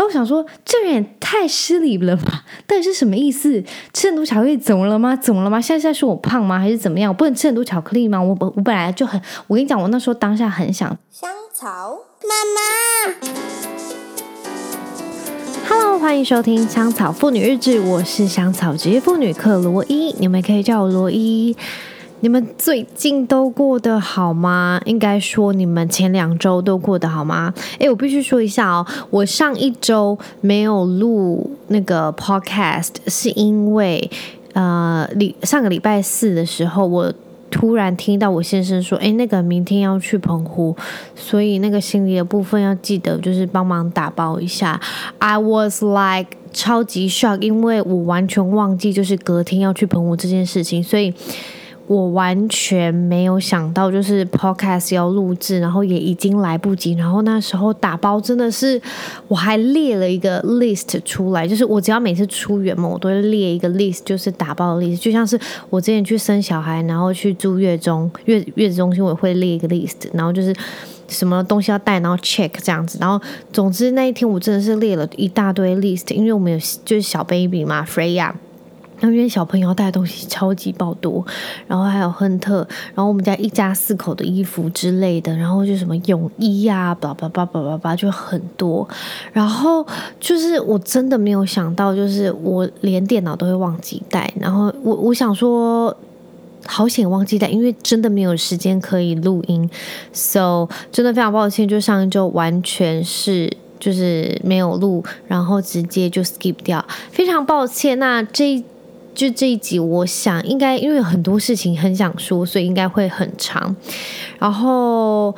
然后我想说，这人也太失礼了吧？到底是什么意思？吃很多巧克力怎么了吗？怎么了吗？现在在说我胖吗？还是怎么样？我不能吃很多巧克力吗？我我我本来就很……我跟你讲，我那时候当下很想香草妈妈。Hello，欢迎收听《香草妇女日志》，我是香草职业妇女克罗伊，你们也可以叫我罗伊。你们最近都过得好吗？应该说你们前两周都过得好吗？诶，我必须说一下哦，我上一周没有录那个 podcast，是因为呃，礼上个礼拜四的时候，我突然听到我先生说，诶，那个明天要去澎湖，所以那个行李的部分要记得就是帮忙打包一下。I was like 超级 shock，因为我完全忘记就是隔天要去澎湖这件事情，所以。我完全没有想到，就是 podcast 要录制，然后也已经来不及。然后那时候打包真的是，我还列了一个 list 出来，就是我只要每次出远门，我都会列一个 list，就是打包的 list。就像是我之前去生小孩，然后去住月中月月子中心，我也会列一个 list，然后就是什么东西要带，然后 check 这样子。然后总之那一天我真的是列了一大堆 list，因为我们有就是小 baby 嘛，Freya。因为小朋友带的东西超级爆多，然后还有亨特，然后我们家一家四口的衣服之类的，然后就什么泳衣呀，叭叭叭叭叭叭，就很多。然后就是我真的没有想到，就是我连电脑都会忘记带。然后我我想说，好险忘记带，因为真的没有时间可以录音，so 真的非常抱歉，就上一周完全是就是没有录，然后直接就 skip 掉，非常抱歉。那这。就这一集，我想应该因为很多事情很想说，所以应该会很长。然后，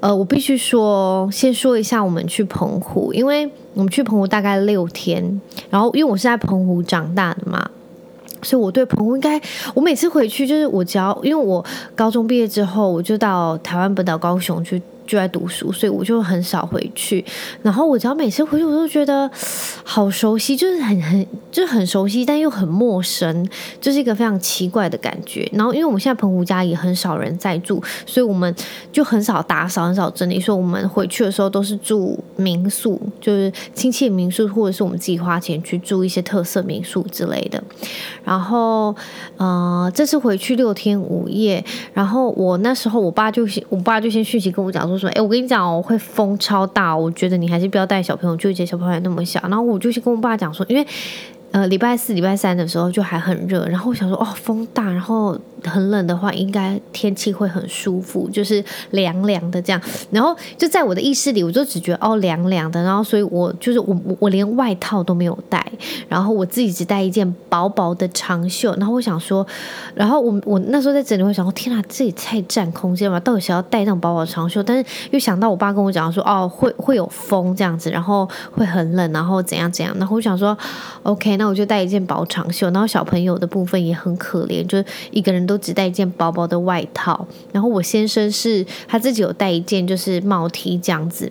呃，我必须说，先说一下我们去澎湖，因为我们去澎湖大概六天。然后，因为我是在澎湖长大的嘛，所以我对澎湖应该，我每次回去就是我只要，因为我高中毕业之后，我就到台湾本岛高雄去。就在读书，所以我就很少回去。然后我只要每次回去，我都觉得好熟悉，就是很很就是很熟悉，但又很陌生，就是一个非常奇怪的感觉。然后因为我们现在澎湖家也很少人在住，所以我们就很少打扫，很少整理。所以我们回去的时候都是住民宿，就是亲戚的民宿，或者是我们自己花钱去住一些特色民宿之类的。然后，呃，这次回去六天五夜，然后我那时候我爸就，我爸就先讯息跟我讲说。说，哎，我跟你讲哦，会风超大，我觉得你还是不要带小朋友，就一些小朋友那么小。然后我就去跟我爸讲说，因为。呃，礼拜四、礼拜三的时候就还很热，然后我想说，哦，风大，然后很冷的话，应该天气会很舒服，就是凉凉的这样。然后就在我的意识里，我就只觉得哦，凉凉的。然后所以我就是我，我连外套都没有带，然后我自己只带一件薄薄的长袖。然后我想说，然后我我那时候在整理，我想说，天哪，这也太占空间了？到底谁要带那种薄薄长袖？但是又想到我爸跟我讲说，哦，会会有风这样子，然后会很冷，然后怎样怎样。然后我想说，OK，那。那我就带一件薄长袖，然后小朋友的部分也很可怜，就一个人都只带一件薄薄的外套。然后我先生是他自己有带一件，就是帽 T 这样子，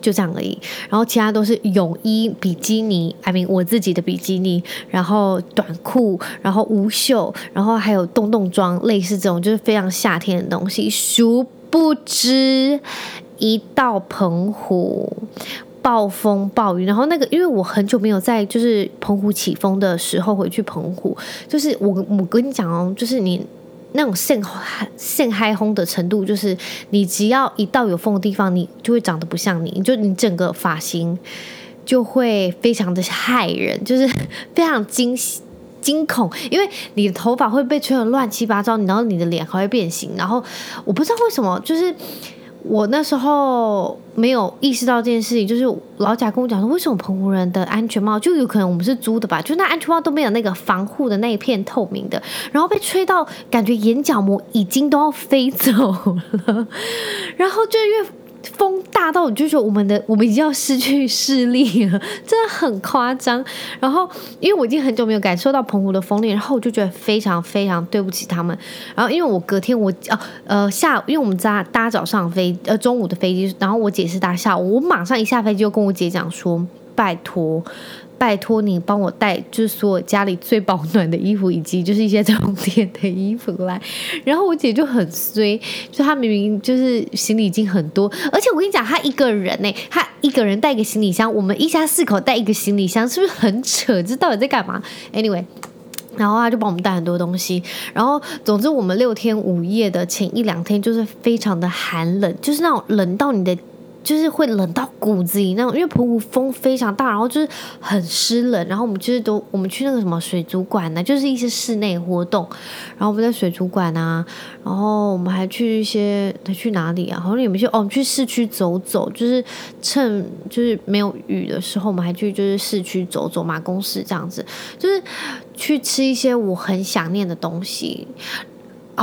就这样而已。然后其他都是泳衣、比基尼，I mean 我自己的比基尼，然后短裤，然后无袖，然后还有洞洞装，类似这种就是非常夏天的东西。殊不知一到澎湖。暴风暴雨，然后那个，因为我很久没有在就是澎湖起风的时候回去澎湖，就是我我跟你讲哦，就是你那种现现嗨轰的程度，就是你只要一到有风的地方，你就会长得不像你，就你整个发型就会非常的害人，就是非常惊惊恐，因为你的头发会被吹得乱七八糟，然后你的脸还会变形，然后我不知道为什么就是。我那时候没有意识到这件事情，就是老贾跟我讲说，为什么澎湖人的安全帽就有可能我们是租的吧？就那安全帽都没有那个防护的那一片透明的，然后被吹到感觉眼角膜已经都要飞走了，然后就因为。风大到我就说我们的我们已经要失去视力了，真的很夸张。然后因为我已经很久没有感受到澎湖的风力，然后我就觉得非常非常对不起他们。然后因为我隔天我哦呃下，因为我们家搭早上飞呃中午的飞机，然后我姐是搭下午，我马上一下飞机就跟我姐讲说。拜托。拜托你帮我带，就是所有家里最保暖的衣服，以及就是一些冬天的衣服来。然后我姐就很衰，就她明明就是行李已经很多，而且我跟你讲，她一个人呢，她一个人带一个行李箱，我们一家四口带一个行李箱，是不是很扯？这到底在干嘛？Anyway，然后她就帮我们带很多东西。然后总之，我们六天五夜的前一两天就是非常的寒冷，就是那种冷到你的。就是会冷到骨子里那种，因为澎湖风非常大，然后就是很湿冷。然后我们就是都我们去那个什么水族馆呢，就是一些室内活动。然后我们在水族馆啊，然后我们还去一些，还去哪里啊？好像你们去哦，我们去市区走走，就是趁就是没有雨的时候，我们还去就是市区走走，马公市这样子，就是去吃一些我很想念的东西。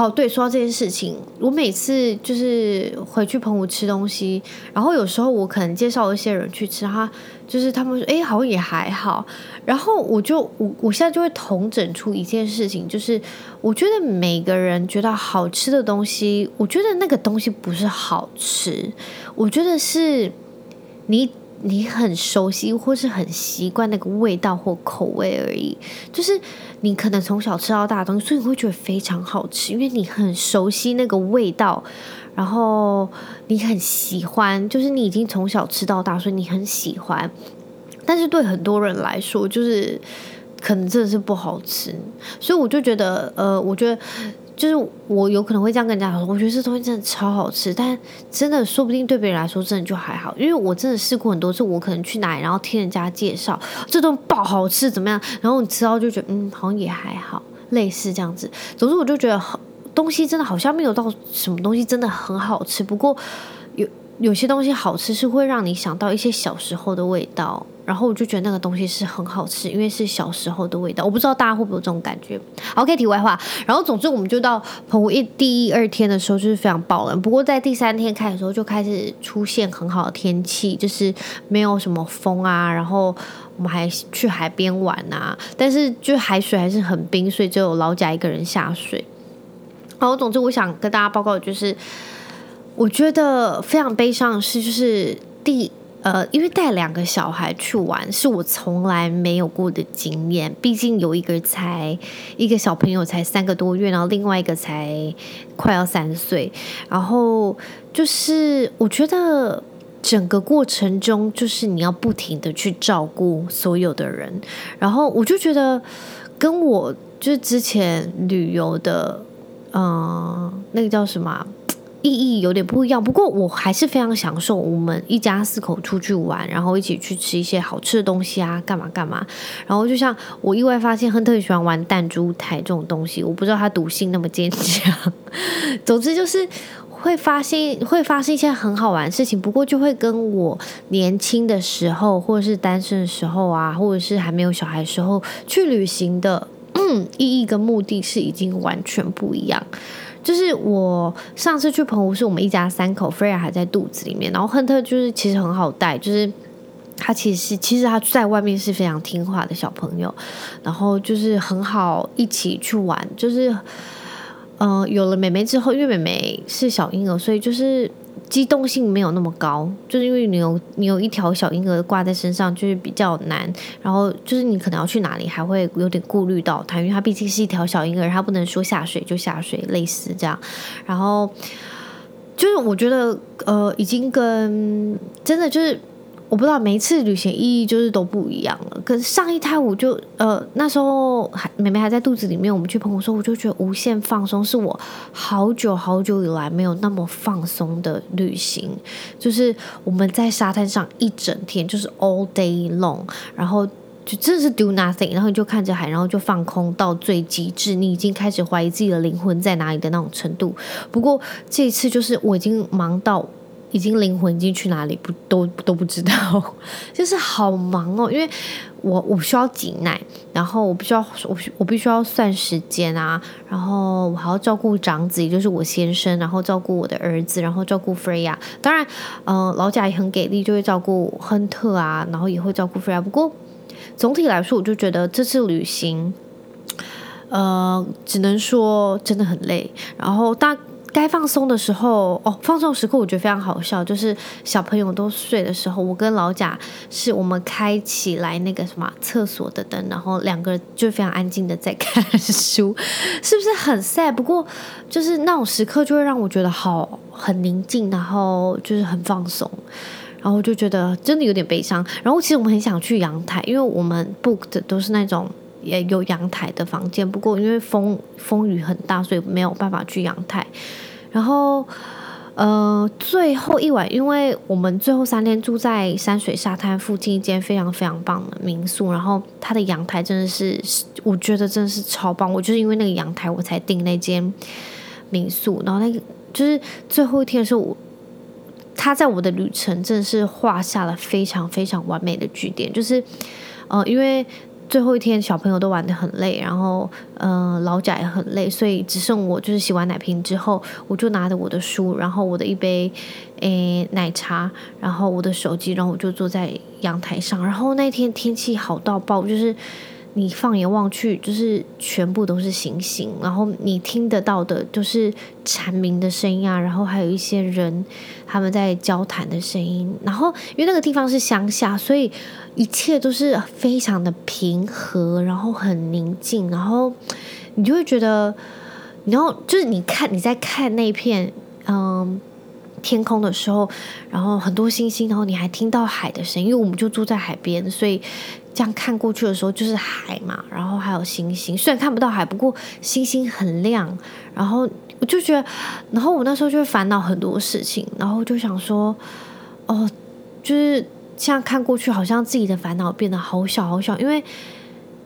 哦，对，说到这件事情，我每次就是回去澎湖吃东西，然后有时候我可能介绍一些人去吃，他就是他们说，哎，好像也还好，然后我就我我现在就会统整出一件事情，就是我觉得每个人觉得好吃的东西，我觉得那个东西不是好吃，我觉得是你。你很熟悉或是很习惯那个味道或口味而已，就是你可能从小吃到大的东西，所以你会觉得非常好吃，因为你很熟悉那个味道，然后你很喜欢，就是你已经从小吃到大，所以你很喜欢。但是对很多人来说，就是可能真的是不好吃，所以我就觉得，呃，我觉得。就是我有可能会这样跟人家说，我觉得这东西真的超好吃，但真的说不定对别人来说真的就还好，因为我真的试过很多次，我可能去哪里，然后听人家介绍这顿爆好吃怎么样，然后你吃到就觉得嗯，好像也还好，类似这样子。总之我就觉得东西真的好像没有到什么东西真的很好吃，不过有些东西好吃是会让你想到一些小时候的味道。然后我就觉得那个东西是很好吃，因为是小时候的味道。我不知道大家会不会有这种感觉。OK，题外话。然后总之我们就到澎湖一第一二天的时候就是非常爆冷，不过在第三天开始的时候就开始出现很好的天气，就是没有什么风啊。然后我们还去海边玩啊，但是就海水还是很冰，所以只有老贾一个人下水。好总之我想跟大家报告就是，我觉得非常悲伤的是，就是第。呃，因为带两个小孩去玩是我从来没有过的经验。毕竟有一个才一个小朋友才三个多月，然后另外一个才快要三岁。然后就是我觉得整个过程中，就是你要不停的去照顾所有的人。然后我就觉得跟我就是之前旅游的，嗯、那个叫什么？意义有点不一样，不过我还是非常享受我们一家四口出去玩，然后一起去吃一些好吃的东西啊，干嘛干嘛。然后就像我意外发现，亨特喜欢玩弹珠台这种东西，我不知道他赌性那么坚强。总之就是会发现会发生一些很好玩的事情，不过就会跟我年轻的时候，或者是单身的时候啊，或者是还没有小孩的时候去旅行的，意义跟目的是已经完全不一样。就是我上次去澎湖，是我们一家三口，Freya 还在肚子里面，然后亨特就是其实很好带，就是他其实是其实他在外面是非常听话的小朋友，然后就是很好一起去玩，就是嗯、呃，有了妹妹之后，因为妹妹是小婴儿，所以就是。机动性没有那么高，就是因为你有你有一条小婴儿挂在身上，就是比较难。然后就是你可能要去哪里，还会有点顾虑到它，因为它毕竟是一条小婴儿，它不能说下水就下水，类似这样。然后就是我觉得，呃，已经跟真的就是。我不知道每一次旅行意义就是都不一样了。可是上一胎我就呃那时候还妹妹还在肚子里面，我们去澎湖时候，我就觉得无限放松，是我好久好久以来没有那么放松的旅行。就是我们在沙滩上一整天，就是 all day long，然后就真的是 do nothing，然后你就看着海，然后就放空到最极致，你已经开始怀疑自己的灵魂在哪里的那种程度。不过这一次就是我已经忙到。已经灵魂已经去哪里不都都不知道，就是好忙哦，因为我我需要挤奶，然后我必须要我我必须要算时间啊，然后我还要照顾长子，也就是我先生，然后照顾我的儿子，然后照顾 Freya。当然，嗯、呃，老贾也很给力，就会照顾亨特啊，然后也会照顾 Freya。不过总体来说，我就觉得这次旅行，呃，只能说真的很累。然后大。该放松的时候，哦，放松时刻我觉得非常好笑，就是小朋友都睡的时候，我跟老贾是我们开起来那个什么厕所的灯，然后两个人就非常安静的在看书，是不是很 sad？不过就是那种时刻就会让我觉得好很宁静，然后就是很放松。然后就觉得真的有点悲伤。然后其实我们很想去阳台，因为我们 book 的都是那种也有阳台的房间。不过因为风风雨很大，所以没有办法去阳台。然后呃，最后一晚，因为我们最后三天住在山水沙滩附近一间非常非常棒的民宿，然后它的阳台真的是，我觉得真的是超棒。我就是因为那个阳台，我才订那间民宿。然后那个就是最后一天的时候，我。他在我的旅程真的是画下了非常非常完美的句点，就是，呃，因为最后一天小朋友都玩的很累，然后，呃，老贾也很累，所以只剩我就是洗完奶瓶之后，我就拿着我的书，然后我的一杯，诶，奶茶，然后我的手机，然后我就坐在阳台上，然后那天天气好到爆，就是。你放眼望去，就是全部都是星星，然后你听得到的就是蝉鸣的声音啊，然后还有一些人他们在交谈的声音，然后因为那个地方是乡下，所以一切都是非常的平和，然后很宁静，然后你就会觉得，然后就是你看你在看那片嗯天空的时候，然后很多星星，然后你还听到海的声音，因为我们就住在海边，所以。这样看过去的时候就是海嘛，然后还有星星，虽然看不到海，不过星星很亮。然后我就觉得，然后我那时候就会烦恼很多事情，然后就想说，哦，就是这样看过去，好像自己的烦恼变得好小好小，因为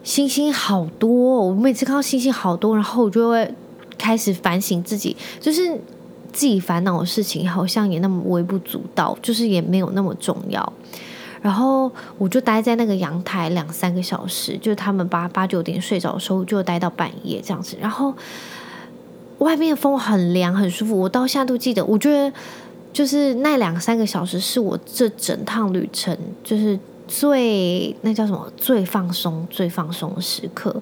星星好多，我每次看到星星好多，然后我就会开始反省自己，就是自己烦恼的事情好像也那么微不足道，就是也没有那么重要。然后我就待在那个阳台两三个小时，就是他们八八九点睡着的时候，就待到半夜这样子。然后外面的风很凉，很舒服。我到现在都记得，我觉得就是那两三个小时是我这整趟旅程就是最那叫什么最放松、最放松的时刻。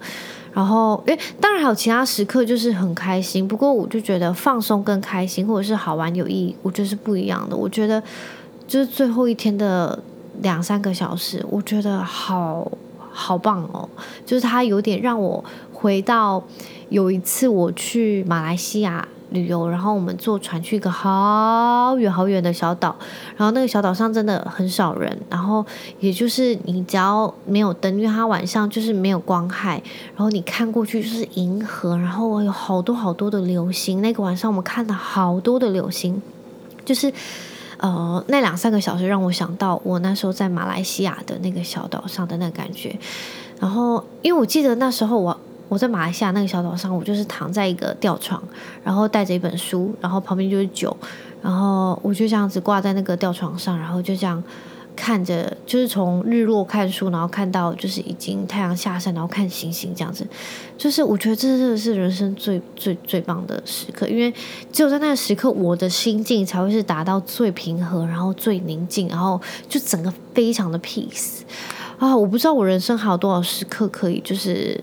然后，诶，当然还有其他时刻，就是很开心。不过我就觉得放松跟开心，或者是好玩有意义，我觉得是不一样的。我觉得就是最后一天的。两三个小时，我觉得好好棒哦！就是它有点让我回到有一次我去马来西亚旅游，然后我们坐船去一个好远好远的小岛，然后那个小岛上真的很少人，然后也就是你只要没有灯，因为它晚上就是没有光害，然后你看过去就是银河，然后有好多好多的流星。那个晚上我们看了好多的流星，就是。呃，那两三个小时让我想到我那时候在马来西亚的那个小岛上的那个感觉。然后，因为我记得那时候我我在马来西亚那个小岛上，我就是躺在一个吊床，然后带着一本书，然后旁边就是酒，然后我就这样子挂在那个吊床上，然后就这样。看着就是从日落看书，然后看到就是已经太阳下山，然后看星星这样子，就是我觉得这真的是人生最最最棒的时刻，因为只有在那个时刻，我的心境才会是达到最平和，然后最宁静，然后就整个非常的 peace 啊！我不知道我人生还有多少时刻可以就是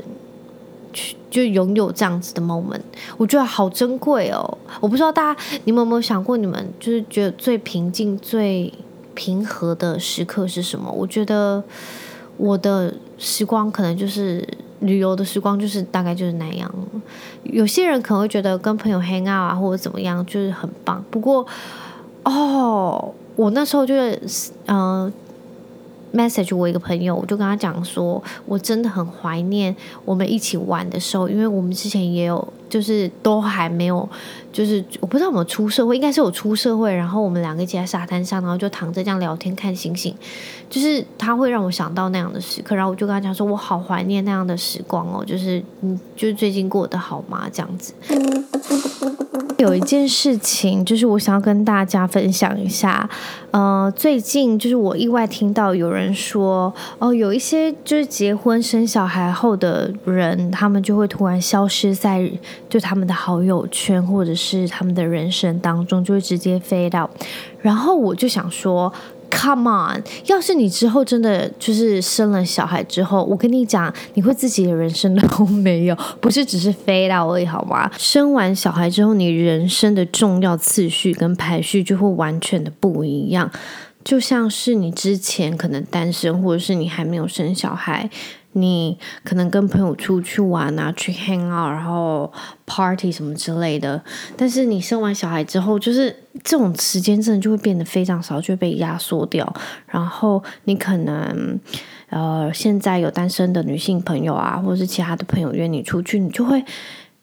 去就拥有这样子的 moment，我觉得好珍贵哦！我不知道大家你们有没有想过，你们就是觉得最平静最。平和的时刻是什么？我觉得我的时光可能就是旅游的时光，就是大概就是那样。有些人可能会觉得跟朋友 hang out 啊，或者怎么样，就是很棒。不过，哦，我那时候就是嗯。呃 message 我一个朋友，我就跟他讲说，我真的很怀念我们一起玩的时候，因为我们之前也有，就是都还没有，就是我不知道有没有出社会，应该是我出社会，然后我们两个一起在沙滩上，然后就躺着这样聊天看星星，就是他会让我想到那样的时刻，然后我就跟他讲说，我好怀念那样的时光哦，就是嗯，就是最近过得好吗？这样子。有一件事情，就是我想要跟大家分享一下。呃，最近就是我意外听到有人说，哦，有一些就是结婚生小孩后的人，他们就会突然消失在就他们的好友圈或者是他们的人生当中，就会直接 fade out。然后我就想说，Come on！要是你之后真的就是生了小孩之后，我跟你讲，你会自己的人生 都没有，不是只是飞到而已，好吗？生完小孩之后，你人生的重要次序跟排序就会完全的不一样。就像是你之前可能单身，或者是你还没有生小孩，你可能跟朋友出去玩啊，去 hang out，然后 party 什么之类的。但是你生完小孩之后，就是这种时间真的就会变得非常少，就会被压缩掉。然后你可能呃，现在有单身的女性朋友啊，或者是其他的朋友约你出去，你就会。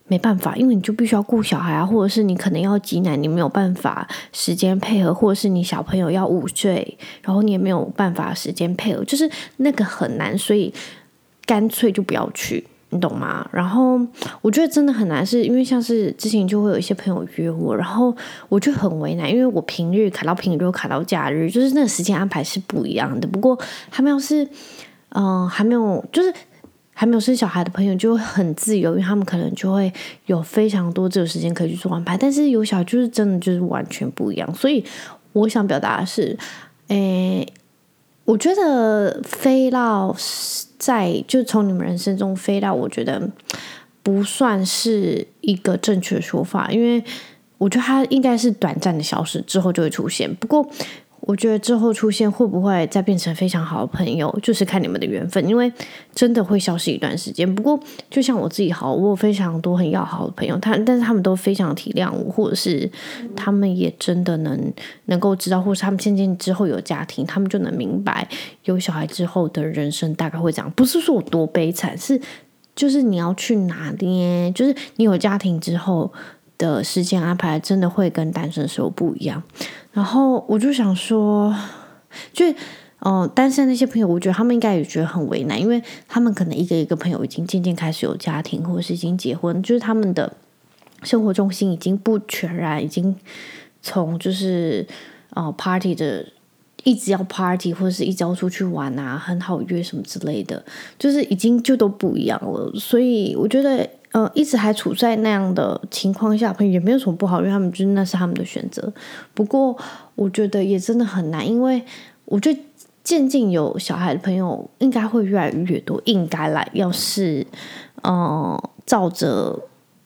没办法，因为你就必须要顾小孩啊，或者是你可能要挤奶，你没有办法时间配合，或者是你小朋友要午睡，然后你也没有办法时间配合，就是那个很难，所以干脆就不要去，你懂吗？然后我觉得真的很难，是因为像是之前就会有一些朋友约我，然后我就很为难，因为我平日卡到平日，卡到假日，就是那个时间安排是不一样的。不过他们要是嗯、还没有就是。还没有生小孩的朋友就会很自由，因为他们可能就会有非常多这个时间可以去做安排。但是有小孩就是真的就是完全不一样。所以我想表达的是，诶，我觉得飞到在就从你们人生中飞到，我觉得不算是一个正确的说法，因为我觉得它应该是短暂的消失之后就会出现。不过。我觉得之后出现会不会再变成非常好的朋友，就是看你们的缘分，因为真的会消失一段时间。不过，就像我自己好，我有非常多很要好的朋友，他但是他们都非常体谅我，或者是他们也真的能能够知道，或是他们渐渐之后有家庭，他们就能明白有小孩之后的人生大概会怎样。不是说我多悲惨，是就是你要去哪里，就是你有家庭之后的时间安排，真的会跟单身时候不一样。然后我就想说，就嗯、单身那些朋友，我觉得他们应该也觉得很为难，因为他们可能一个一个朋友已经渐渐开始有家庭，或者是已经结婚，就是他们的生活重心已经不全然，已经从就是呃 party 的一直要 party，或者是一直要出去玩啊，很好约什么之类的，就是已经就都不一样了。所以我觉得。呃，一直还处在那样的情况下，朋友也没有什么不好，因为他们就是那是他们的选择。不过，我觉得也真的很难，因为我觉得渐渐有小孩的朋友应该会越来越多，应该来。要是，嗯、照着。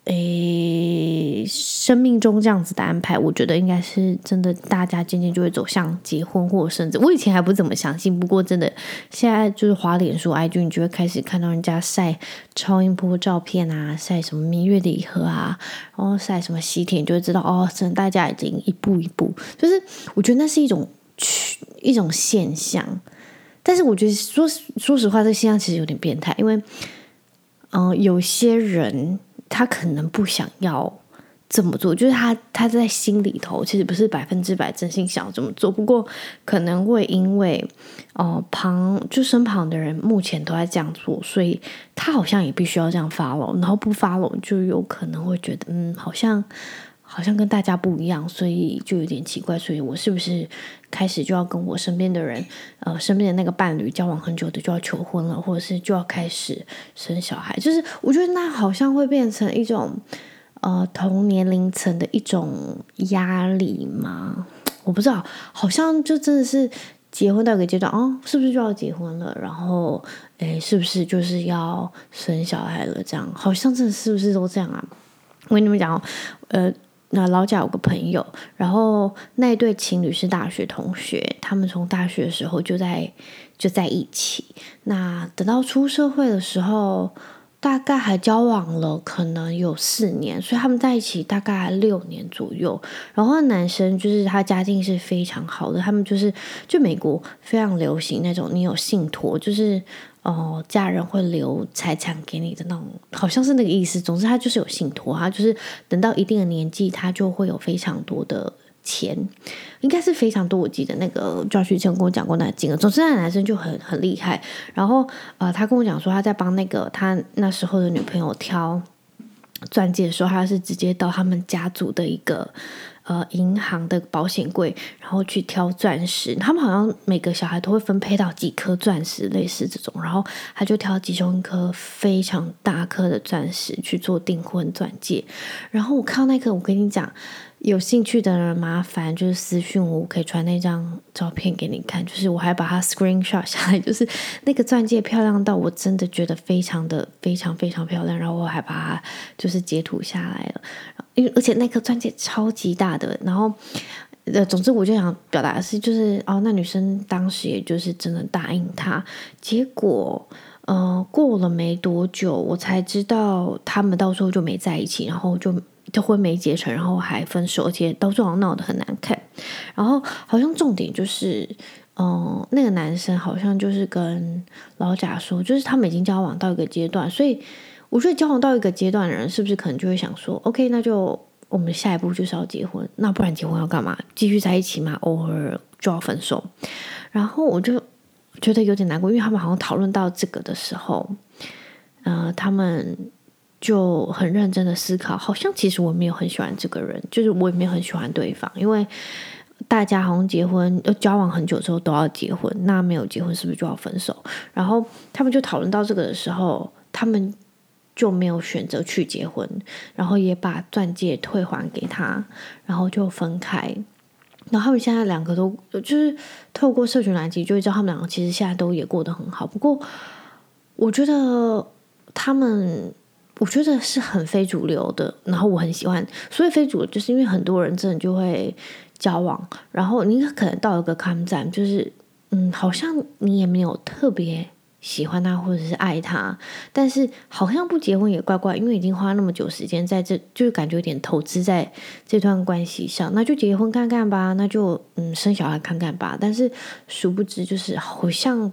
诶，生命中这样子的安排，我觉得应该是真的。大家渐渐就会走向结婚或者甚至，我以前还不怎么相信。不过真的，现在就是滑脸书、IG，你就会开始看到人家晒超音波照片啊，晒什么蜜月礼盒啊，然后晒什么喜帖，你就会知道哦，真的大家已经一步一步。就是我觉得那是一种一种现象，但是我觉得说说实话，这现象其实有点变态，因为嗯、有些人。他可能不想要这么做，就是他他在心里头其实不是百分之百真心想要这么做，不过可能会因为哦、旁就身旁的人目前都在这样做，所以他好像也必须要这样发了然后不发了就有可能会觉得嗯好像好像跟大家不一样，所以就有点奇怪，所以我是不是开始就要跟我身边的人呃身边的那个伴侣交往很久的就要求婚了，或者是就要开始生小孩？就是我觉得那好像会变成一种呃同年龄层的一种压力吗？我不知道，好像就真的是结婚到一个阶段哦，是不是就要结婚了？然后诶，是不是就是要生小孩了？这样好像真的是不是都这样啊？我跟你们讲，呃。那老贾有个朋友，然后那对情侣是大学同学，他们从大学的时候就在就在一起。那等到出社会的时候，大概还交往了可能有四年，所以他们在一起大概六年左右。然后男生就是他家境是非常好的，他们就是就美国非常流行那种你有信托，就是。哦，家人会留财产给你的那种，好像是那个意思。总之，他就是有信托，他就是等到一定的年纪，他就会有非常多的钱，应该是非常多。我记得那个赵旭成跟我讲过那个金额。总之，那男生就很很厉害。然后，呃，他跟我讲说，他在帮那个他那时候的女朋友挑钻戒的时候，他是直接到他们家族的一个。呃，银行的保险柜，然后去挑钻石。他们好像每个小孩都会分配到几颗钻石，类似这种。然后他就挑其中一颗非常大颗的钻石去做订婚钻戒。然后我看到那颗，我跟你讲，有兴趣的人，麻烦就是私讯我，我可以传那张照片给你看。就是我还把它 screenshot 下来，就是那个钻戒漂亮到我真的觉得非常的非常非常漂亮。然后我还把它就是截图下来了，因为而且那颗钻戒超级大的。然后呃，总之我就想表达的是，就是哦，那女生当时也就是真的答应他，结果呃过了没多久，我才知道他们到时候就没在一起，然后就。就婚没结成，然后还分手，而且到最后闹得很难看。然后好像重点就是，嗯，那个男生好像就是跟老贾说，就是他们已经交往到一个阶段，所以我觉得交往到一个阶段的人，是不是可能就会想说，OK，那就我们下一步就是要结婚，那不然结婚要干嘛？继续在一起吗？偶尔就要分手。然后我就觉得有点难过，因为他们好像讨论到这个的时候，呃，他们。就很认真的思考，好像其实我没有很喜欢这个人，就是我也没有很喜欢对方，因为大家好像结婚要交往很久之后都要结婚，那没有结婚是不是就要分手？然后他们就讨论到这个的时候，他们就没有选择去结婚，然后也把钻戒退还给他，然后就分开。然后他们现在两个都就是透过社群来讲，就会知道他们两个其实现在都也过得很好。不过我觉得他们。我觉得是很非主流的，然后我很喜欢。所以非主流，就是因为很多人真的就会交往，然后你可能到一个 come 站，就是嗯，好像你也没有特别喜欢他或者是爱他，但是好像不结婚也怪怪，因为已经花那么久时间在这，就是感觉有点投资在这段关系上，那就结婚看看吧，那就嗯生小孩看看吧。但是殊不知，就是好像。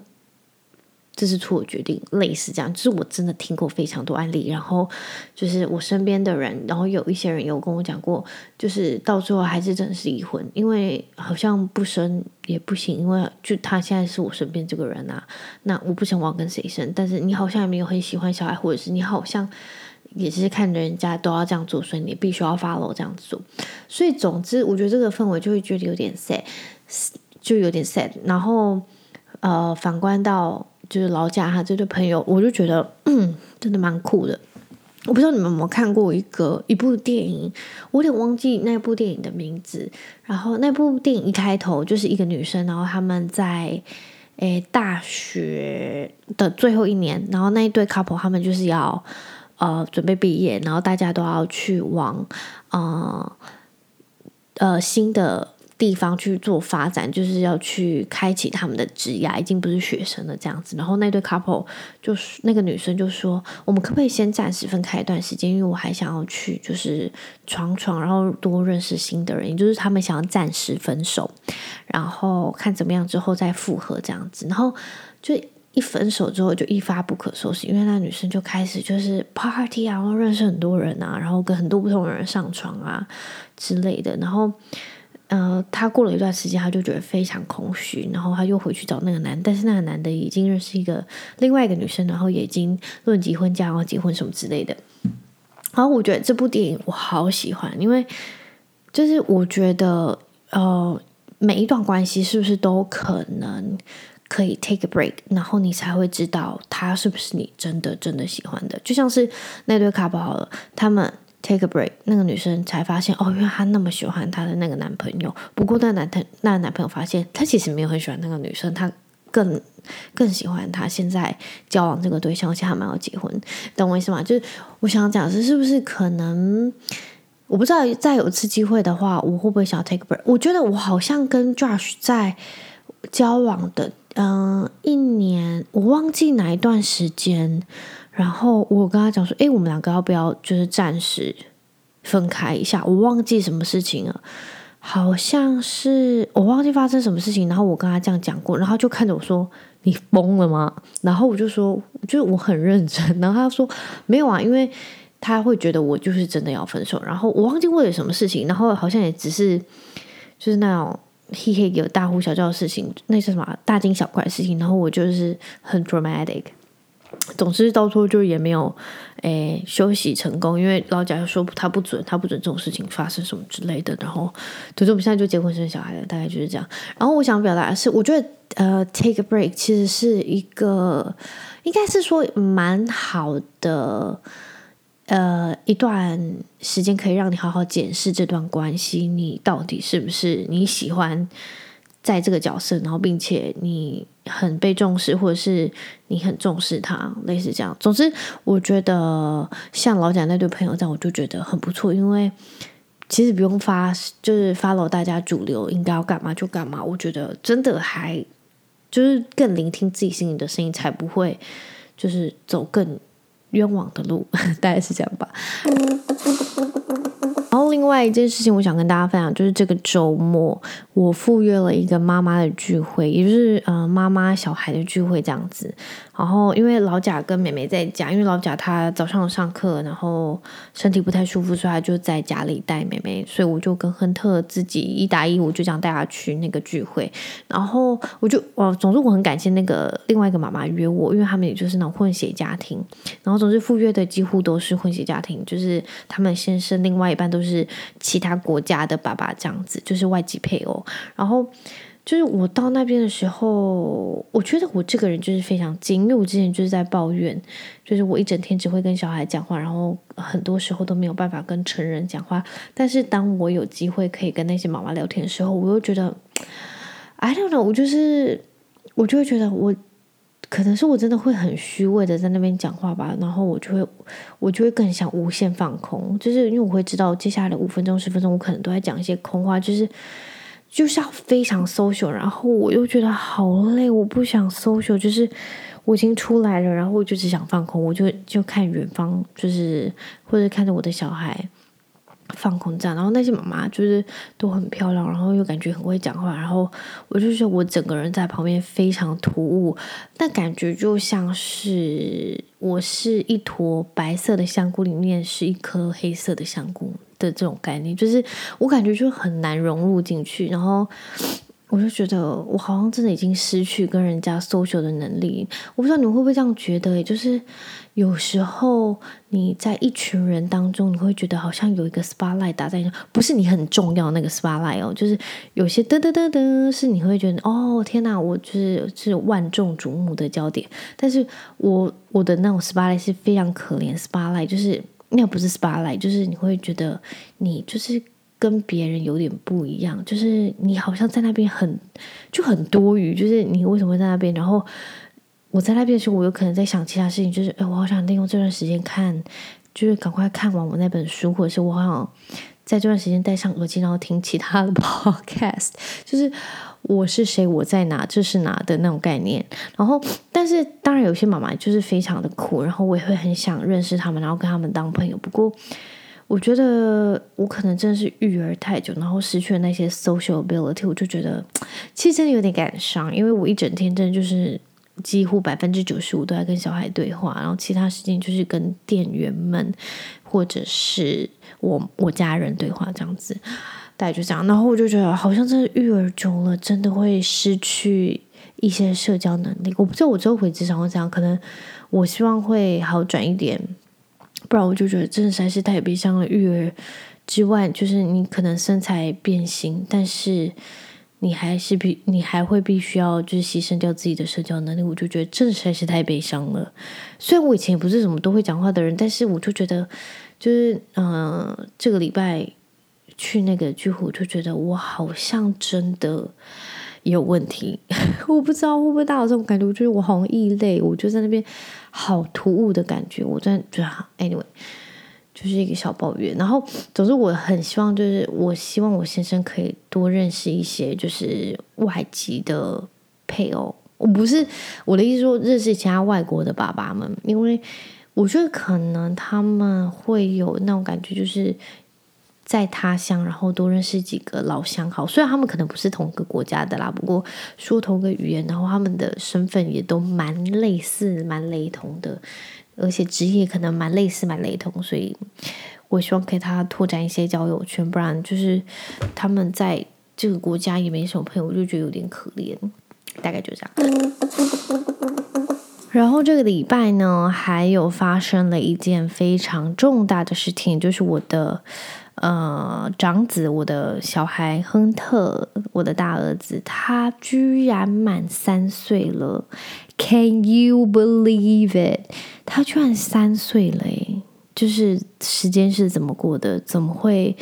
这是错误决定，类似这样，就是我真的听过非常多案例，然后就是我身边的人，然后有一些人有跟我讲过，就是到最后还是真的是离婚，因为好像不生也不行，因为就他现在是我身边这个人啊，那我不想我要跟谁生，但是你好像也没有很喜欢小孩，或者是你好像也是看人家都要这样做，所以你必须要 follow 这样子做，所以总之我觉得这个氛围就会觉得有点 sad，就有点 sad，然后呃反观到。就是老贾他这对朋友，我就觉得嗯，真的蛮酷的。我不知道你们有没有看过一个一部电影，我有点忘记那部电影的名字。然后那部电影一开头就是一个女生，然后他们在诶大学的最后一年，然后那一对 couple 他们就是要呃准备毕业，然后大家都要去往呃呃新的。地方去做发展，就是要去开启他们的职业，已经不是学生了这样子。然后那对 couple 就是那个女生就说：“我们可不可以先暂时分开一段时间？因为我还想要去就是闯闯，然后多认识新的人。也就是他们想要暂时分手，然后看怎么样之后再复合这样子。然后就一分手之后就一发不可收拾，因为那女生就开始就是 party 啊，然后认识很多人啊，然后跟很多不同的人上床啊之类的，然后。”呃，他过了一段时间，他就觉得非常空虚，然后他又回去找那个男，但是那个男的已经认识一个另外一个女生，然后也已经论及婚嫁，然后结婚什么之类的。然后我觉得这部电影我好喜欢，因为就是我觉得呃，每一段关系是不是都可能可以 take a break，然后你才会知道他是不是你真的真的喜欢的，就像是那对 couple 好了，他们。Take a break，那个女生才发现哦，原来她那么喜欢她的那个男朋友。不过那男朋那男朋友发现，他其实没有很喜欢那个女生，他更更喜欢他现在交往这个对象，而且他们要结婚，懂我意思吗？就是我想讲是，是不是可能？我不知道再有一次机会的话，我会不会想要 take a break？我觉得我好像跟 Josh 在交往的嗯、一年，我忘记哪一段时间。然后我跟他讲说，诶，我们两个要不要就是暂时分开一下？我忘记什么事情了，好像是我忘记发生什么事情。然后我跟他这样讲过，然后就看着我说：“你疯了吗？”然后我就说：“就是我很认真。”然后他说：“没有啊，因为他会觉得我就是真的要分手。”然后我忘记为了什么事情，然后好像也只是就是那种嘿嘿有大呼小叫的事情，那是什么大惊小怪的事情。然后我就是很 dramatic。总之，到时候就也没有，诶，休息成功，因为老贾又说他不准，他不准这种事情发生什么之类的。然后，总之我们现在就结婚生小孩了，大概就是这样。然后我想表达的是，我觉得呃，take break 其实是一个，应该是说蛮好的呃一段时间，可以让你好好检视这段关系，你到底是不是你喜欢在这个角色，然后并且你很被重视，或者是你很重视他，类似这样。总之，我觉得像老贾那对朋友这样，我就觉得很不错，因为。其实不用发，就是 follow 大家主流应该要干嘛就干嘛。我觉得真的还就是更聆听自己心里的声音，才不会就是走更冤枉的路。大概是这样吧。另外一件事情，我想跟大家分享，就是这个周末我赴约了一个妈妈的聚会，也就是呃妈妈小孩的聚会这样子。然后因为老贾跟妹妹在家，因为老贾他早上上课，然后身体不太舒服，所以他就在家里带妹妹，所以我就跟亨特自己一打一，我就这样带他去那个聚会。然后我就哦，总之我很感谢那个另外一个妈妈约我，因为他们也就是那种混血家庭。然后总之赴约的几乎都是混血家庭，就是他们先生另外一半都是其他国家的爸爸这样子，就是外籍配偶。然后。就是我到那边的时候，我觉得我这个人就是非常精，因为我之前就是在抱怨，就是我一整天只会跟小孩讲话，然后很多时候都没有办法跟成人讲话。但是当我有机会可以跟那些妈妈聊天的时候，我又觉得，I don't know，我就是我就会觉得我可能是我真的会很虚伪的在那边讲话吧，然后我就会我就会更想无限放空，就是因为我会知道接下来的五分钟十分钟我可能都在讲一些空话，就是。就是要非常 social，然后我又觉得好累，我不想 social，就是我已经出来了，然后我就只想放空，我就就看远方，就是或者看着我的小孩放空这样，然后那些妈妈就是都很漂亮，然后又感觉很会讲话，然后我就觉得我整个人在旁边非常突兀，但感觉就像是我是一坨白色的香菇，里面是一颗黑色的香菇。的这种概念，就是我感觉就很难融入进去，然后我就觉得我好像真的已经失去跟人家 social 的能力。我不知道你们会不会这样觉得？就是有时候你在一群人当中，你会觉得好像有一个 spotlight 打在你，不是你很重要那个 spotlight 哦，就是有些噔噔噔噔是你会觉得哦天哪，我就是是万众瞩目的焦点。但是我我的那种 spotlight 是非常可怜 spotlight，就是。那不是 spotlight，就是你会觉得你就是跟别人有点不一样，就是你好像在那边很就很多余，就是你为什么会在那边？然后我在那边的时候，我有可能在想其他事情，就是哎，我好想利用这段时间看，就是赶快看完我那本书，或者是我好想在这段时间戴上耳机，然后听其他的 podcast，就是。我是谁？我在哪？这是哪的那种概念。然后，但是当然有些妈妈就是非常的酷，然后我也会很想认识他们，然后跟他们当朋友。不过，我觉得我可能真的是育儿太久，然后失去了那些 social ability，我就觉得其实真的有点感伤，因为我一整天真的就是几乎百分之九十五都在跟小孩对话，然后其他时间就是跟店员们或者是我我家人对话这样子。大概就这样，然后我就觉得好像真的育儿久了，真的会失去一些社交能力。我不知道我之后回职场会怎样，可能我希望会好转一点，不然我就觉得真的实在是太悲伤了。育儿之外，就是你可能身材变形，但是你还是必你还会必须要就是牺牲掉自己的社交能力，我就觉得真的实在是太悲伤了。虽然我以前也不是什么都会讲话的人，但是我就觉得就是嗯、这个礼拜。去那个聚会，我就觉得我好像真的有问题，我不知道会不会大家有这种感觉。我觉得我好像异类，我就在那边好突兀的感觉。我在觉得，anyway，就是一个小抱怨。然后，总之我很希望，就是我希望我先生可以多认识一些就是外籍的配偶。我不是我的意思说认识其他外国的爸爸们，因为我觉得可能他们会有那种感觉，就是。在他乡，然后多认识几个老乡好。虽然他们可能不是同个国家的啦，不过说同个语言，然后他们的身份也都蛮类似、蛮雷同的，而且职业可能蛮类似、蛮雷同。所以我希望给他拓展一些交友圈，不然就是他们在这个国家也没什么朋友，我就觉得有点可怜。大概就这样。然后这个礼拜呢，还有发生了一件非常重大的事情，就是我的。呃，长子，我的小孩亨特，我的大儿子，他居然满三岁了，Can you believe it？他居然三岁了，就是时间是怎么过的？怎么会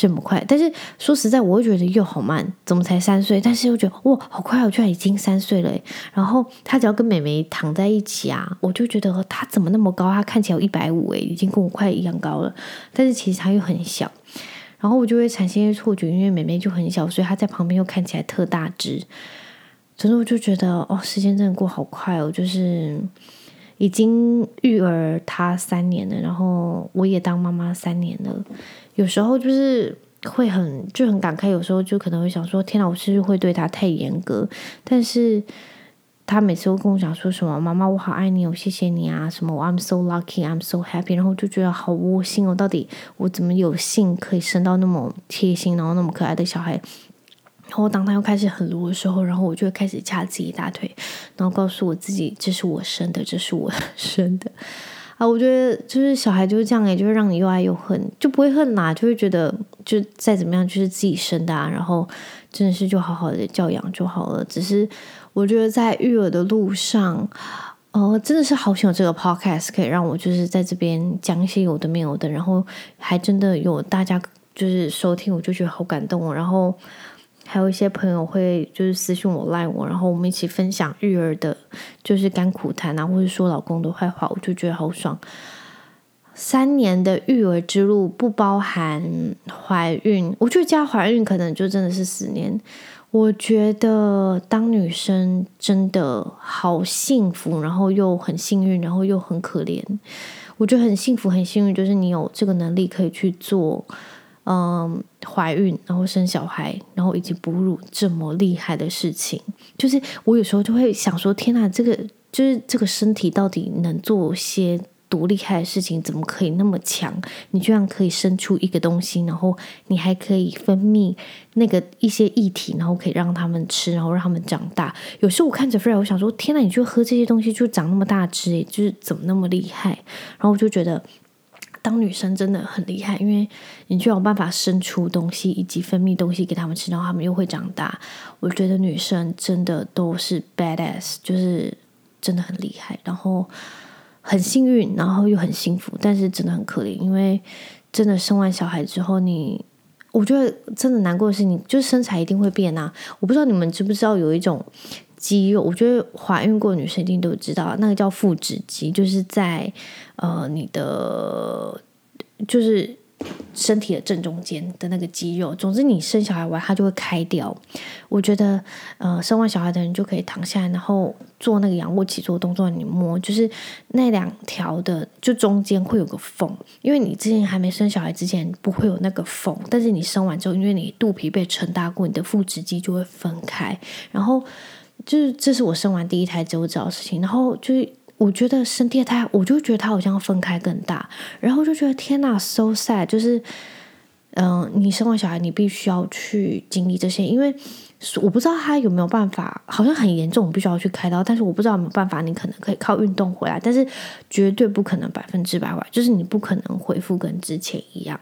这么快？但是说实在，我会觉得又好慢，怎么才三岁？但是又觉得哇，好快，我居然已经三岁了。然后他只要跟妹妹躺在一起啊，我就觉得他怎么那么高？他看起来有一百五诶，已经跟我快一样高了。但是其实他又很小，然后我就会产生一些错觉，因为妹妹就很小，所以他在旁边又看起来特大只。所以我就觉得哦，时间真的过好快哦，就是。已经育儿他三年了，然后我也当妈妈三年了。有时候就是会很就很感慨，有时候就可能会想说：“天哪，我是不是会对他太严格？”但是他每次都跟我讲说什么：“妈妈，我好爱你，我谢谢你啊！”什么：“I'm so lucky, I'm so happy。”然后就觉得好窝心哦，到底我怎么有幸可以生到那么贴心，然后那么可爱的小孩？然后当他又开始很撸的时候，然后我就会开始掐自己大腿，然后告诉我自己：“这是我生的，这是我 生的。”啊，我觉得就是小孩就是这样，也就会让你又爱又恨，就不会恨啦，就会觉得就再怎么样就是自己生的啊，然后真的是就好好的教养就好了。只是我觉得在育儿的路上，哦，真的是好想有这个 podcast 可以让我就是在这边讲一些有的没有的，然后还真的有大家就是收听，我就觉得好感动哦，然后。还有一些朋友会就是私信我赖我，然后我们一起分享育儿的，就是甘苦谈啊，或者说老公的坏话，我就觉得好爽。三年的育儿之路不包含怀孕，我觉得加怀孕可能就真的是十年。我觉得当女生真的好幸福，然后又很幸运，然后又很可怜。我觉得很幸福，很幸运，就是你有这个能力可以去做。嗯，怀孕，然后生小孩，然后以及哺乳这么厉害的事情，就是我有时候就会想说：天呐，这个就是这个身体到底能做些多厉害的事情？怎么可以那么强？你居然可以生出一个东西，然后你还可以分泌那个一些液体，然后可以让他们吃，然后让他们长大。有时候我看着 f r e 我想说：天呐，你就喝这些东西就长那么大只，就是怎么那么厉害？然后我就觉得。当女生真的很厉害，因为你就有办法生出东西，以及分泌东西给他们吃，然后他们又会长大。我觉得女生真的都是 badass，就是真的很厉害，然后很幸运，然后又很幸福，但是真的很可怜，因为真的生完小孩之后你，你我觉得真的难过的是，你就是身材一定会变啊。我不知道你们知不知道有一种。肌肉，我觉得怀孕过女生一定都知道，那个叫腹直肌，就是在呃你的就是身体的正中间的那个肌肉。总之，你生小孩完，它就会开掉。我觉得，呃，生完小孩的人就可以躺下来，然后做那个仰卧起坐动作，你摸，就是那两条的，就中间会有个缝，因为你之前还没生小孩之前不会有那个缝，但是你生完之后，因为你肚皮被撑大过，你的腹直肌就会分开，然后。就是这是我生完第一胎之后知道的事情，然后就是我觉得生第二胎，我就觉得它好像要分开更大，然后就觉得天呐，so sad，就是嗯、你生完小孩，你必须要去经历这些，因为我不知道他有没有办法，好像很严重，我必须要去开刀，但是我不知道有没有办法，你可能可以靠运动回来，但是绝对不可能百分之百回来，就是你不可能恢复跟之前一样。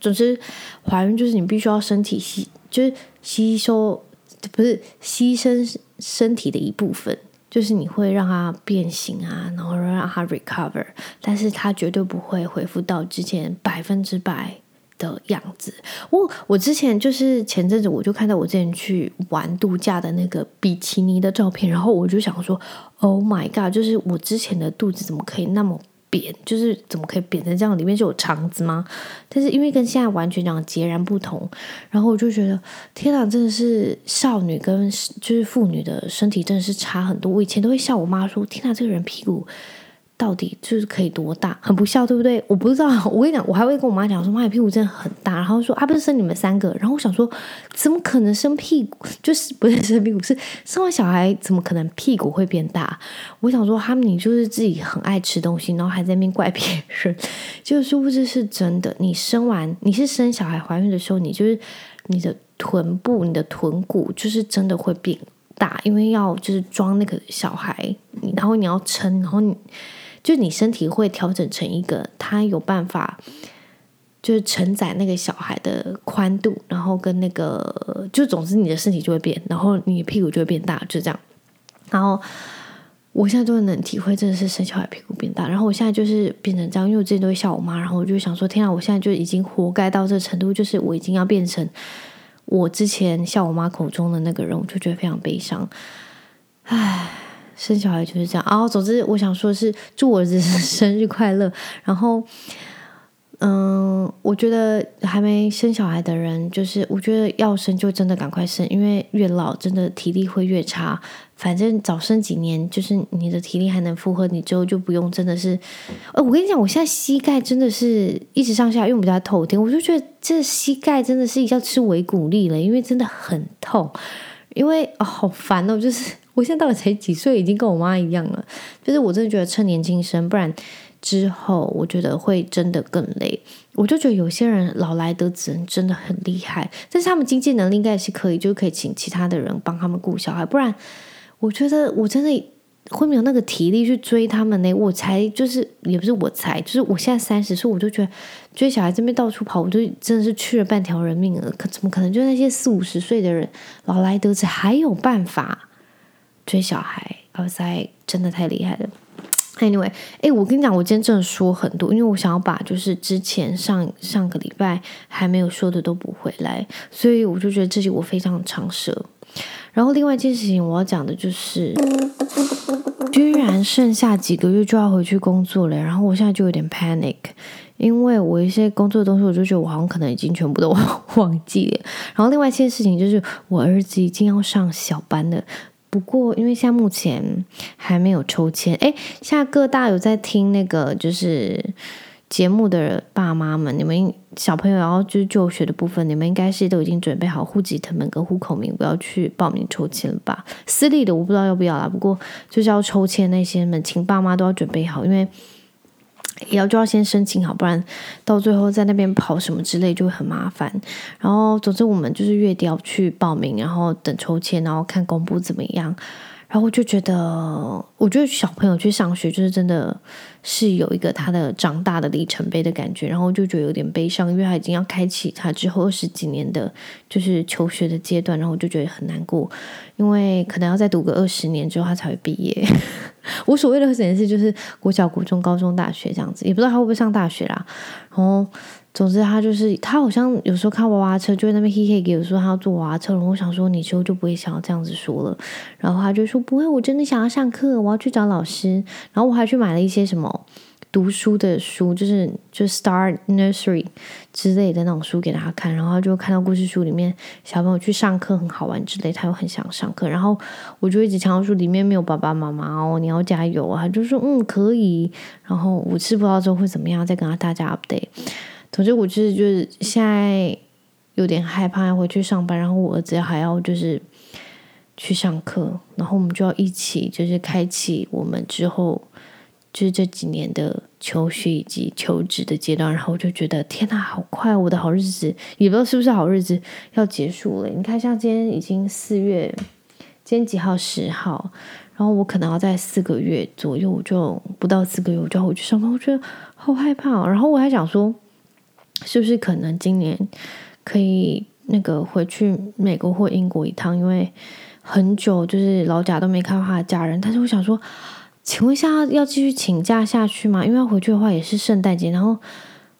总之，怀孕就是你必须要身体吸，就是吸收。不是牺牲身体的一部分，就是你会让它变形啊，然后让它 recover，但是它绝对不会恢复到之前百分之百的样子。我我之前就是前阵子我就看到我之前去玩度假的那个比基尼的照片，然后我就想说，Oh my god，就是我之前的肚子怎么可以那么扁，就是怎么可以扁成这样？里面就有肠子吗？但是因为跟现在完全讲截然不同，然后我就觉得天哪，真的是少女跟就是妇女的身体真的是差很多。我以前都会笑我妈说：“天哪，这个人屁股。”到底就是可以多大？很不孝，对不对？我不知道。我跟你讲，我还会跟我妈讲说，妈，你屁股真的很大。然后说啊，不是生你们三个。然后我想说，怎么可能生屁股？就是不是生屁股，是生完小孩，怎么可能屁股会变大？我想说，他们你就是自己很爱吃东西，然后还在那边怪别人，就是殊不知是真的。你生完，你是生小孩怀孕的时候，你就是你的臀部、你的臀骨，就是真的会变大，因为要就是装那个小孩，然后你要撑，然后你。就你身体会调整成一个，它有办法，就是承载那个小孩的宽度，然后跟那个，就总之你的身体就会变，然后你屁股就会变大，就这样。然后我现在都能体会，真的是生小孩屁股变大。然后我现在就是变成这样，因为我之前都会笑我妈，然后我就想说，天啊，我现在就已经活该到这程度，就是我已经要变成我之前笑我妈口中的那个人，我就觉得非常悲伤。唉，生小孩就是这样。然后总之，我想说的是祝我儿子生日快乐。然后。嗯，我觉得还没生小孩的人，就是我觉得要生就真的赶快生，因为越老真的体力会越差。反正早生几年，就是你的体力还能负荷，你之后就不用真的是。呃，我跟你讲，我现在膝盖真的是一直上下，因为我们家透天，我就觉得这膝盖真的是要吃维骨力了，因为真的很痛。因为哦，好烦哦，就是我现在到底才几岁，已经跟我妈一样了。就是我真的觉得趁年轻生，不然。之后，我觉得会真的更累。我就觉得有些人老来得子真的很厉害，但是他们经济能力应该是可以，就可以请其他的人帮他们顾小孩。不然，我觉得我真的会没有那个体力去追他们呢。我才就是也不是我才，就是我现在三十岁，我就觉得追小孩这边到处跑，我就真的是去了半条人命了。可怎么可能？就那些四五十岁的人老来得子还有办法追小孩？哇塞，真的太厉害了。Anyway，哎，我跟你讲，我今天真的说很多，因为我想要把就是之前上上个礼拜还没有说的都补回来，所以我就觉得这集我非常长舌。然后另外一件事情我要讲的就是，居然剩下几个月就要回去工作了，然后我现在就有点 panic，因为我一些工作的东西，我就觉得我好像可能已经全部都 忘记了。然后另外一件事情就是，我儿子已经要上小班了。不过，因为现在目前还没有抽签，哎，现在各大有在听那个就是节目的爸妈们，你们小朋友然后就是就学的部分，你们应该是都已经准备好户籍謄本跟户口名，不要去报名抽签了吧？私立的我不知道要不要啦，不过就是要抽签那些们，请爸妈都要准备好，因为。也要就要先申请好，不然到最后在那边跑什么之类就会很麻烦。然后总之我们就是月底要去报名，然后等抽签，然后看公布怎么样。然后我就觉得，我觉得小朋友去上学就是真的是有一个他的长大的里程碑的感觉。然后就觉得有点悲伤，因为他已经要开启他之后二十几年的就是求学的阶段。然后我就觉得很难过，因为可能要再读个二十年之后他才会毕业。我所谓的二十年是就是国小、国中、高中、大学这样子，也不知道他会不会上大学啦。然后。总之，他就是他，好像有时候看娃娃车，就在那边嘿嘿给我说他要坐娃娃车。然后我想说，你之后就不会想要这样子说了。然后他就说不会，我真的想要上课，我要去找老师。然后我还去买了一些什么读书的书，就是就 Start Nursery 之类的那种书给他看。然后他就看到故事书里面小朋友去上课很好玩之类，他又很想上课。然后我就一直强调说里面没有爸爸妈妈哦，你要加油啊。他就说嗯可以。然后我吃不到之后会怎么样？再跟他大家 update。总之，我就是就是现在有点害怕要回去上班，然后我儿子还要就是去上课，然后我们就要一起就是开启我们之后就是这几年的求学以及求职的阶段，然后我就觉得天哪，好快，我的好日子也不知道是不是好日子要结束了。你看，像今天已经四月，今天几号？十号，然后我可能要在四个月左右，我就不到四个月我就要回去上班，我觉得好害怕哦。然后我还想说。是不是可能今年可以那个回去美国或英国一趟？因为很久就是老贾都没看到他的家人。但是我想说，请问一下，要继续请假下去吗？因为要回去的话也是圣诞节，然后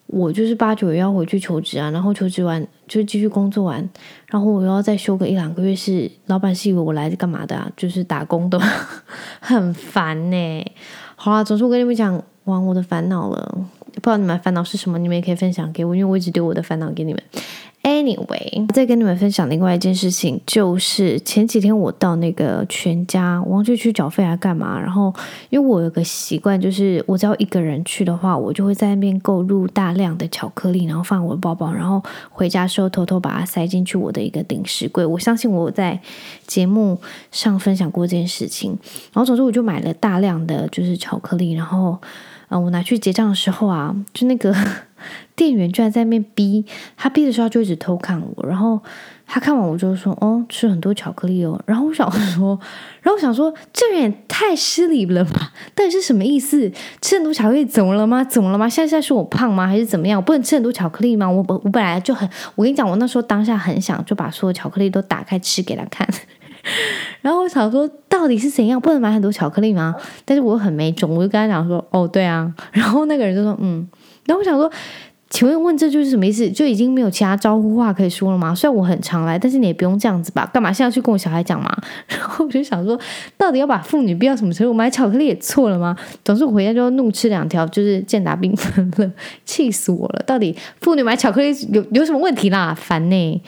我就是八九月要回去求职啊，然后求职完就继续工作完，然后我又要再休个一两个月是。老板是以为我来干嘛的啊？就是打工的，很烦呢。好啦，总之我跟你们讲完我的烦恼了。不知道你们烦恼是什么，你们也可以分享给我，因为我一直丢我的烦恼给你们。Anyway，再跟你们分享另外一件事情，就是前几天我到那个全家，我忘记去缴费还干嘛。然后，因为我有个习惯，就是我只要一个人去的话，我就会在那边购入大量的巧克力，然后放我的包包，然后回家时候偷偷把它塞进去我的一个零食柜。我相信我在节目上分享过这件事情。然后，总之我就买了大量的就是巧克力，然后。啊我拿去结账的时候啊，就那个 店员居然在那边逼，他逼的时候就一直偷看我，然后他看完我就说：“哦，吃很多巧克力哦。”然后我想说，然后我想说，这也太失礼了吧？到底是什么意思？吃很多巧克力怎么了吗？怎么了吗？现在是在说我胖吗？还是怎么样？我不能吃很多巧克力吗？我我我本来就很，我跟你讲，我那时候当下很想就把所有巧克力都打开吃给他看。然后我想说，到底是怎样？不能买很多巧克力吗？但是我很没种，我就跟他讲说，哦，对啊。然后那个人就说，嗯。然后我想说。请问问这就是什么意思？就已经没有其他招呼话可以说了吗？虽然我很常来，但是你也不用这样子吧？干嘛现在去跟我小孩讲嘛？然后我就想说，到底要把妇女逼到什么程度？买巧克力也错了吗？总之我回家就要怒吃两条，就是健达缤纷了，气死我了！到底妇女买巧克力有有什么问题啦？烦呢、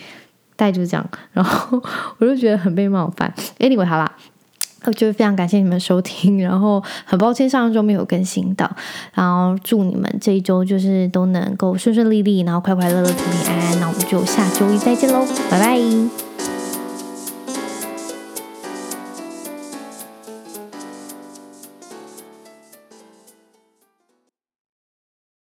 大概就是这样。然后我就觉得很被冒犯。Anyway，好啦。就是非常感谢你们收听，然后很抱歉上一周没有更新到，然后祝你们这一周就是都能够顺顺利利，然后快快乐乐、平平安安。那我们就下周一再见喽，拜拜。